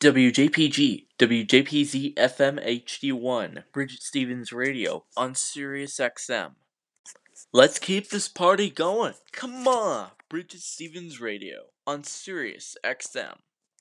WJPG, WJPZ FM HD1, Bridget Stevens Radio on Sirius XM. Let's keep this party going. Come on, Bridget Stevens Radio on Sirius XM.